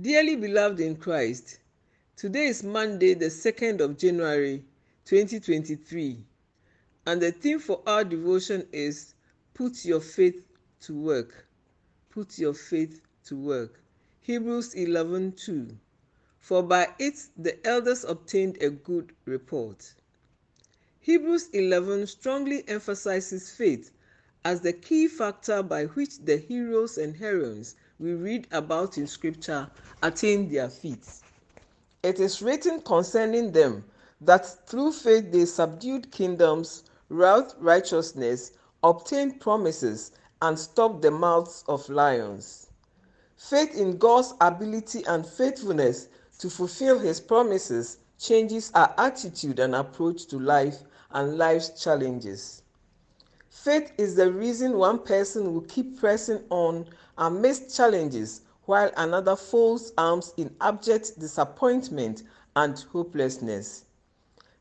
Dearly beloved in Christ, today is Monday, the 2nd of January 2023, and the theme for our devotion is Put Your Faith to Work. Put Your Faith to Work. Hebrews 11:2. For by it the elders obtained a good report. Hebrews 11 strongly emphasizes faith as the key factor by which the heroes and heroines we read about in scripture attained their feats. It is written concerning them that through faith they subdued kingdoms, wrought righteousness, obtained promises, and stopped the mouths of lions. Faith in God's ability and faithfulness to fulfill his promises changes our attitude and approach to life and life's challenges. Faith is the reason one person will keep pressing on amidst challenges while another folds arms in abject disappointment and hopelessness.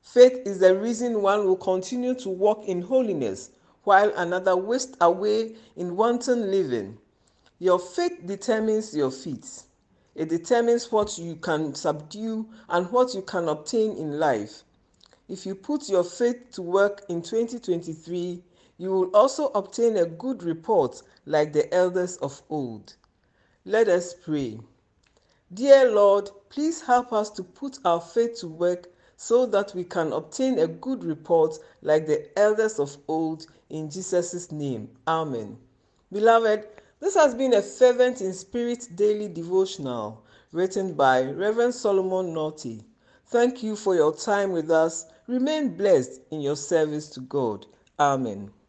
Faith is the reason one will continue to walk in holiness while another wastes away in wanton living. Your faith determines your feet. It determines what you can subdue and what you can obtain in life. If you put your faith to work in 2023, you will also obtain a good report like the elders of old. Let us pray. Dear Lord, please help us to put our faith to work so that we can obtain a good report like the elders of old in Jesus' name. Amen. Beloved, this has been a fervent in spirit daily devotional written by Reverend Solomon Naughty. Thank you for your time with us. Remain blessed in your service to God. Amen.